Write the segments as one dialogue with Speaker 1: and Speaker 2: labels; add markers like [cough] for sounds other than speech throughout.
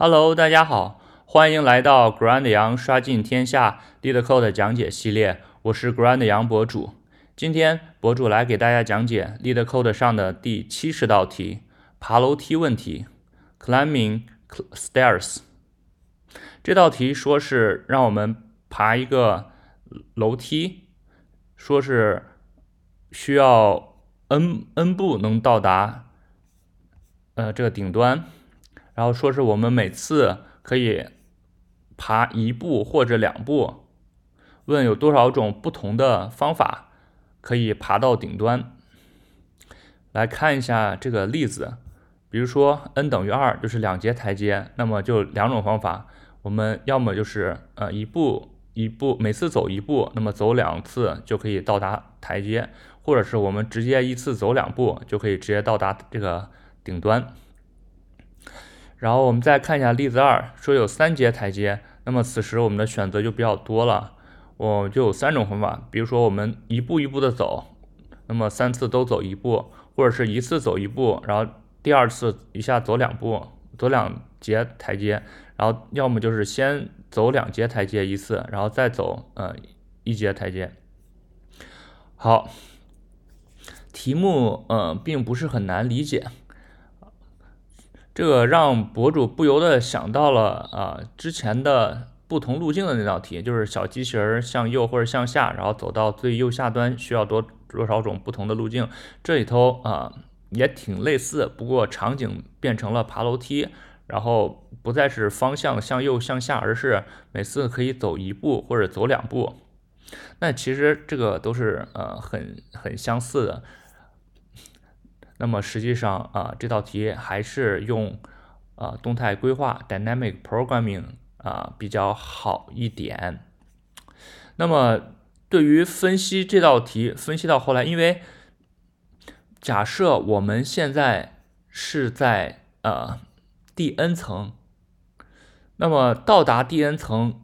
Speaker 1: Hello，大家好，欢迎来到 Grand 杨刷尽天下 LeetCode 讲解系列，我是 Grand 杨博主。今天博主来给大家讲解 LeetCode 上的第七十道题，爬楼梯问题，Climbing Stairs。这道题说是让我们爬一个楼梯，说是需要 n n 步能到达呃这个顶端。然后说是我们每次可以爬一步或者两步，问有多少种不同的方法可以爬到顶端。来看一下这个例子，比如说 n 等于二就是两节台阶，那么就两种方法，我们要么就是呃一步一步，每次走一步，那么走两次就可以到达台阶，或者是我们直接一次走两步就可以直接到达这个顶端。然后我们再看一下例子二，说有三节台阶，那么此时我们的选择就比较多了，我就有三种方法，比如说我们一步一步的走，那么三次都走一步，或者是一次走一步，然后第二次一下走两步，走两节台阶，然后要么就是先走两节台阶一次，然后再走呃一节台阶。好，题目嗯并不是很难理解。这个让博主不由得想到了啊，之前的不同路径的那道题，就是小机器人向右或者向下，然后走到最右下端需要多多少种不同的路径。这里头啊也挺类似，不过场景变成了爬楼梯，然后不再是方向向右向下，而是每次可以走一步或者走两步。那其实这个都是呃很很相似的。那么实际上啊，这道题还是用啊动态规划 （dynamic programming） 啊比较好一点。那么对于分析这道题，分析到后来，因为假设我们现在是在呃第 n 层，那么到达第 n 层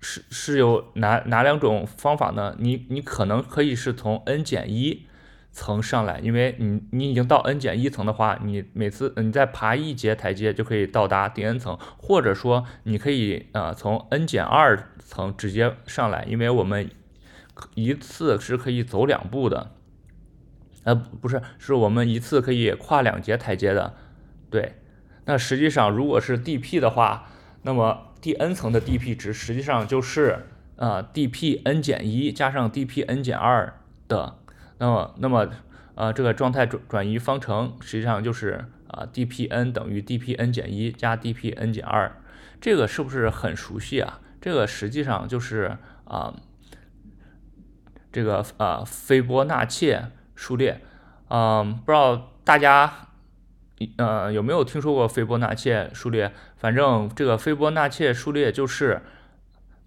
Speaker 1: 是是有哪哪两种方法呢？你你可能可以是从 n 减一。层上来，因为你你已经到 n 减一层的话，你每次你再爬一节台阶就可以到达第 n 层，或者说你可以呃从 n 减二层直接上来，因为我们一次是可以走两步的，呃不是，是我们一次可以跨两节台阶的，对。那实际上如果是 dp 的话，那么第 n 层的 dp 值实际上就是呃 dp n 减一加上 dp n 减二的。那么，那么，呃，这个状态转转移方程实际上就是啊，dpn 等于 dpn 减一加 dpn 减二，这个是不是很熟悉啊？这个实际上就是啊，这个啊，斐波那切数列，嗯，不知道大家呃有没有听说过斐波那切数列？反正这个斐波那切数列就是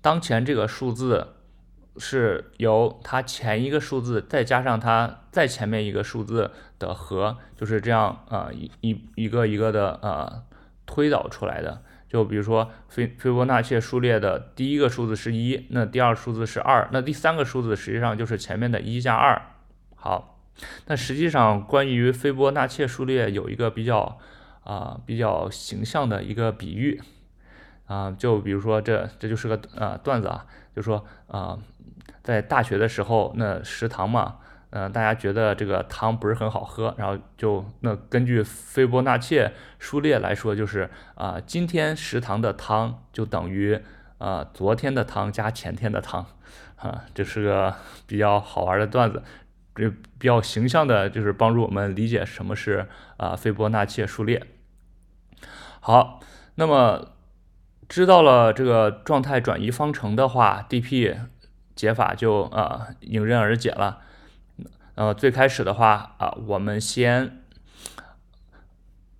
Speaker 1: 当前这个数字。是由它前一个数字再加上它再前面一个数字的和，就是这样啊一一一个一个的啊推导出来的。就比如说斐斐波那切数列的第一个数字是一，那第二数字是二，那第三个数字实际上就是前面的一加二。好，那实际上关于斐波那切数列有一个比较啊比较形象的一个比喻啊，就比如说这这就是个呃段子啊，就说啊。在大学的时候，那食堂嘛，嗯，大家觉得这个汤不是很好喝，然后就那根据斐波那切数列来说，就是啊，今天食堂的汤就等于啊昨天的汤加前天的汤，啊，这是个 [laughs] 比较好玩的段子，这比较形象的，就是帮助我们理解什么是啊斐波那切数列。好，那么知道了这个状态转移方程的话，dp。解法就啊迎刃而解了。呃，最开始的话啊，我们先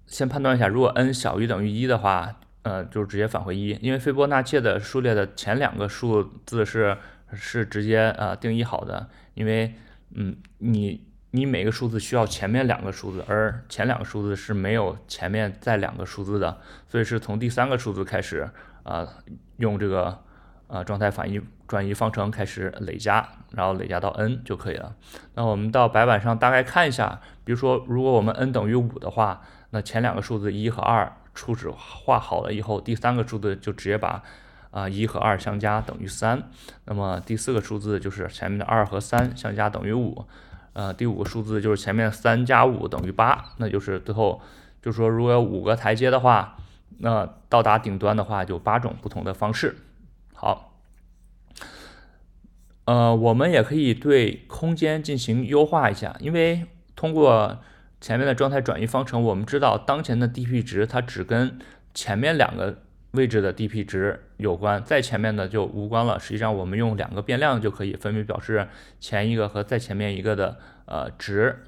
Speaker 1: 先判断一下，如果 n 小于等于一的话，呃，就直接返回一，因为斐波那切的数列的前两个数字是是直接呃定义好的，因为嗯，你你每个数字需要前面两个数字，而前两个数字是没有前面再两个数字的，所以是从第三个数字开始啊用这个。啊，状态反应转移方程开始累加，然后累加到 n 就可以了。那我们到白板上大概看一下，比如说，如果我们 n 等于五的话，那前两个数字一和二初始化好了以后，第三个数字就直接把啊一和二相加等于三。那么第四个数字就是前面的二和三相加等于五。呃，第五个数字就是前面三加五等于八。那就是最后就说如果有五个台阶的话，那到达顶端的话就八种不同的方式。好，呃，我们也可以对空间进行优化一下，因为通过前面的状态转移方程，我们知道当前的 dp 值它只跟前面两个位置的 dp 值有关，在前面的就无关了。实际上，我们用两个变量就可以分别表示前一个和在前面一个的呃值，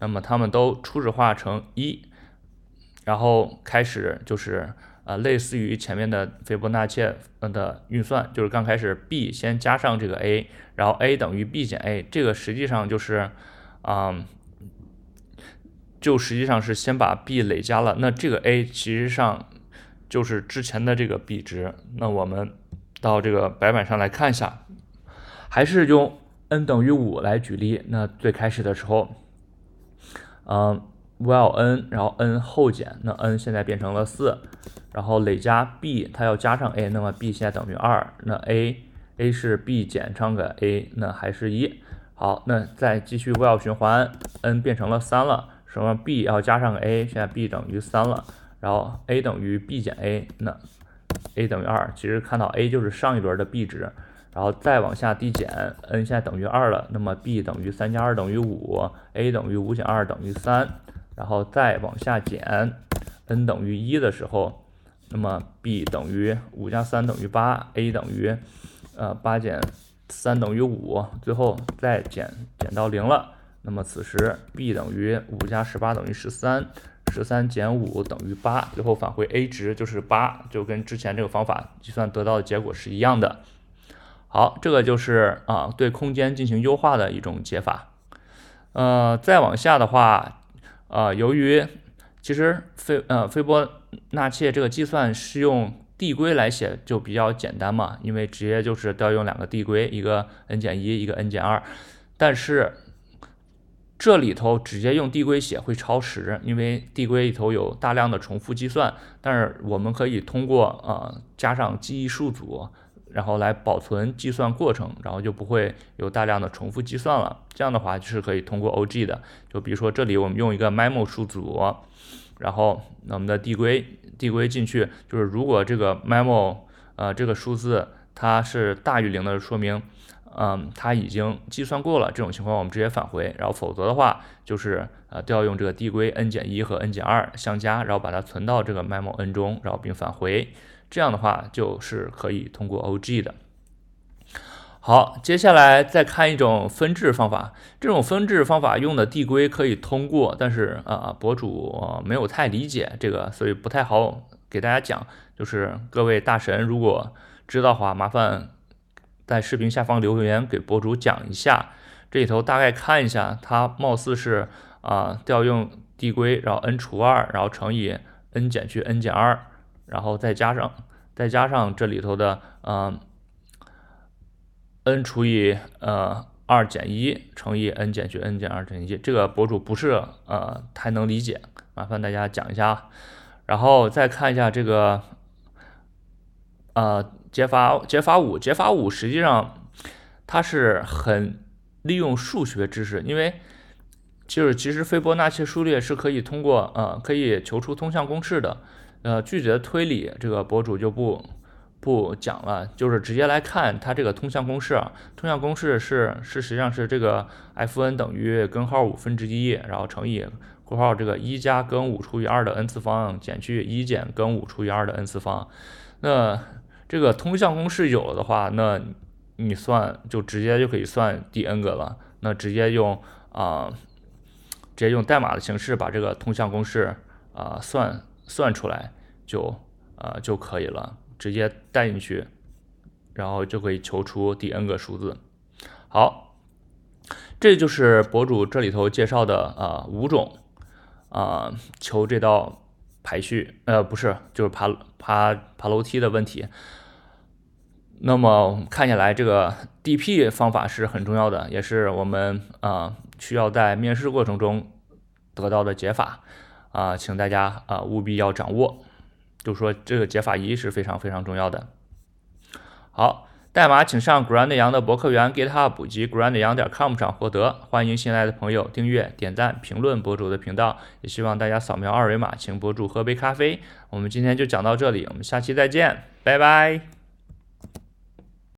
Speaker 1: 那么它们都初始化成一，然后开始就是呃类似于前面的斐波那契的运算，就是刚开始 b 先加上这个 a，然后 a 等于 b 减 a，这个实际上就是啊。就实际上是先把 b 累加了，那这个 a 其实上就是之前的这个 b 值。那我们到这个白板上来看一下，还是用 n 等于五来举例。那最开始的时候，嗯，while n，然后 n 后减，那 n 现在变成了四，然后累加 b，它要加上 a，那么 b 现在等于二，那 a，a 是 b 减上个 a，那还是一。好，那再继续 while 循环，n 变成了三了。什么 b 要加上个 a，现在 b 等于三了，然后 a 等于 b 减 a，那 a 等于二，其实看到 a 就是上一轮的 b 值，然后再往下递减，n 现在等于二了，那么 b 等于三加二等于五，a 等于五减二等于三，然后再往下减，n 等于一的时候，那么 b 等于五加三等于八，a 等于呃八减三等于五，最后再减减到零了。那么此时 b 等于五加十八等于十三，十三减五等于八，最后返回 a 值就是八，就跟之前这个方法计算得到的结果是一样的。好，这个就是啊对空间进行优化的一种解法。呃，再往下的话，呃，由于其实斐呃斐波那契这个计算是用递归来写就比较简单嘛，因为直接就是调用两个递归，一个 n 减一，一个 n 减二，但是。这里头直接用递归写会超时，因为递归里头有大量的重复计算。但是我们可以通过呃加上记忆数组，然后来保存计算过程，然后就不会有大量的重复计算了。这样的话就是可以通过 OG 的。就比如说这里我们用一个 memo 数组，然后我们的递归递归进去，就是如果这个 memo 呃这个数字它是大于零的，说明。嗯，它已经计算过了，这种情况我们直接返回，然后否则的话就是呃调用这个递归 n 减一和 n 减二相加，然后把它存到这个 memo n 中，然后并返回，这样的话就是可以通过 OG 的。好，接下来再看一种分制方法，这种分制方法用的递归可以通过，但是啊博主没有太理解这个，所以不太好给大家讲，就是各位大神如果知道的话，麻烦。在视频下方留言给博主讲一下，这里头大概看一下，它貌似是啊调用递归，然后 n 除二，然后乘以 n 减去 n 减二，然后再加上再加上这里头的嗯 n 除以呃二减一乘以 n 减去 n 减二乘以一，这个博主不是呃太能理解，麻烦大家讲一下，然后再看一下这个呃。解法解法五，解法五实际上它是很利用数学知识，因为就是其实斐波那契数列是可以通过呃可以求出通项公式的，呃具体的推理这个博主就不不讲了，就是直接来看它这个通项公式，通项公式是是实际上是这个 f n 等于根号五分之一，然后乘以括号这个一加根五除以二的 n 次方减去一减根五除以二的 n 次方，那。这个通项公式有了的话，那你算就直接就可以算第 n 个了。那直接用啊，直接用代码的形式把这个通项公式啊算算出来就啊就可以了，直接带进去，然后就可以求出第 n 个数字。好，这就是博主这里头介绍的啊五种啊求这道。排序呃不是，就是爬爬爬楼梯的问题。那么看下来，这个 DP 方法是很重要的，也是我们啊需要在面试过程中得到的解法啊，请大家啊务必要掌握。就说这个解法一是非常非常重要的。好，代码请上 Grand 羊的博客园 GitHub 及 Grand 羊点 com 上获得。欢迎新来的朋友订阅、点赞、评论博主的频道，也希望大家扫描二维码请博主喝杯咖啡。我们今天就讲到这里，我们下期再见，拜拜。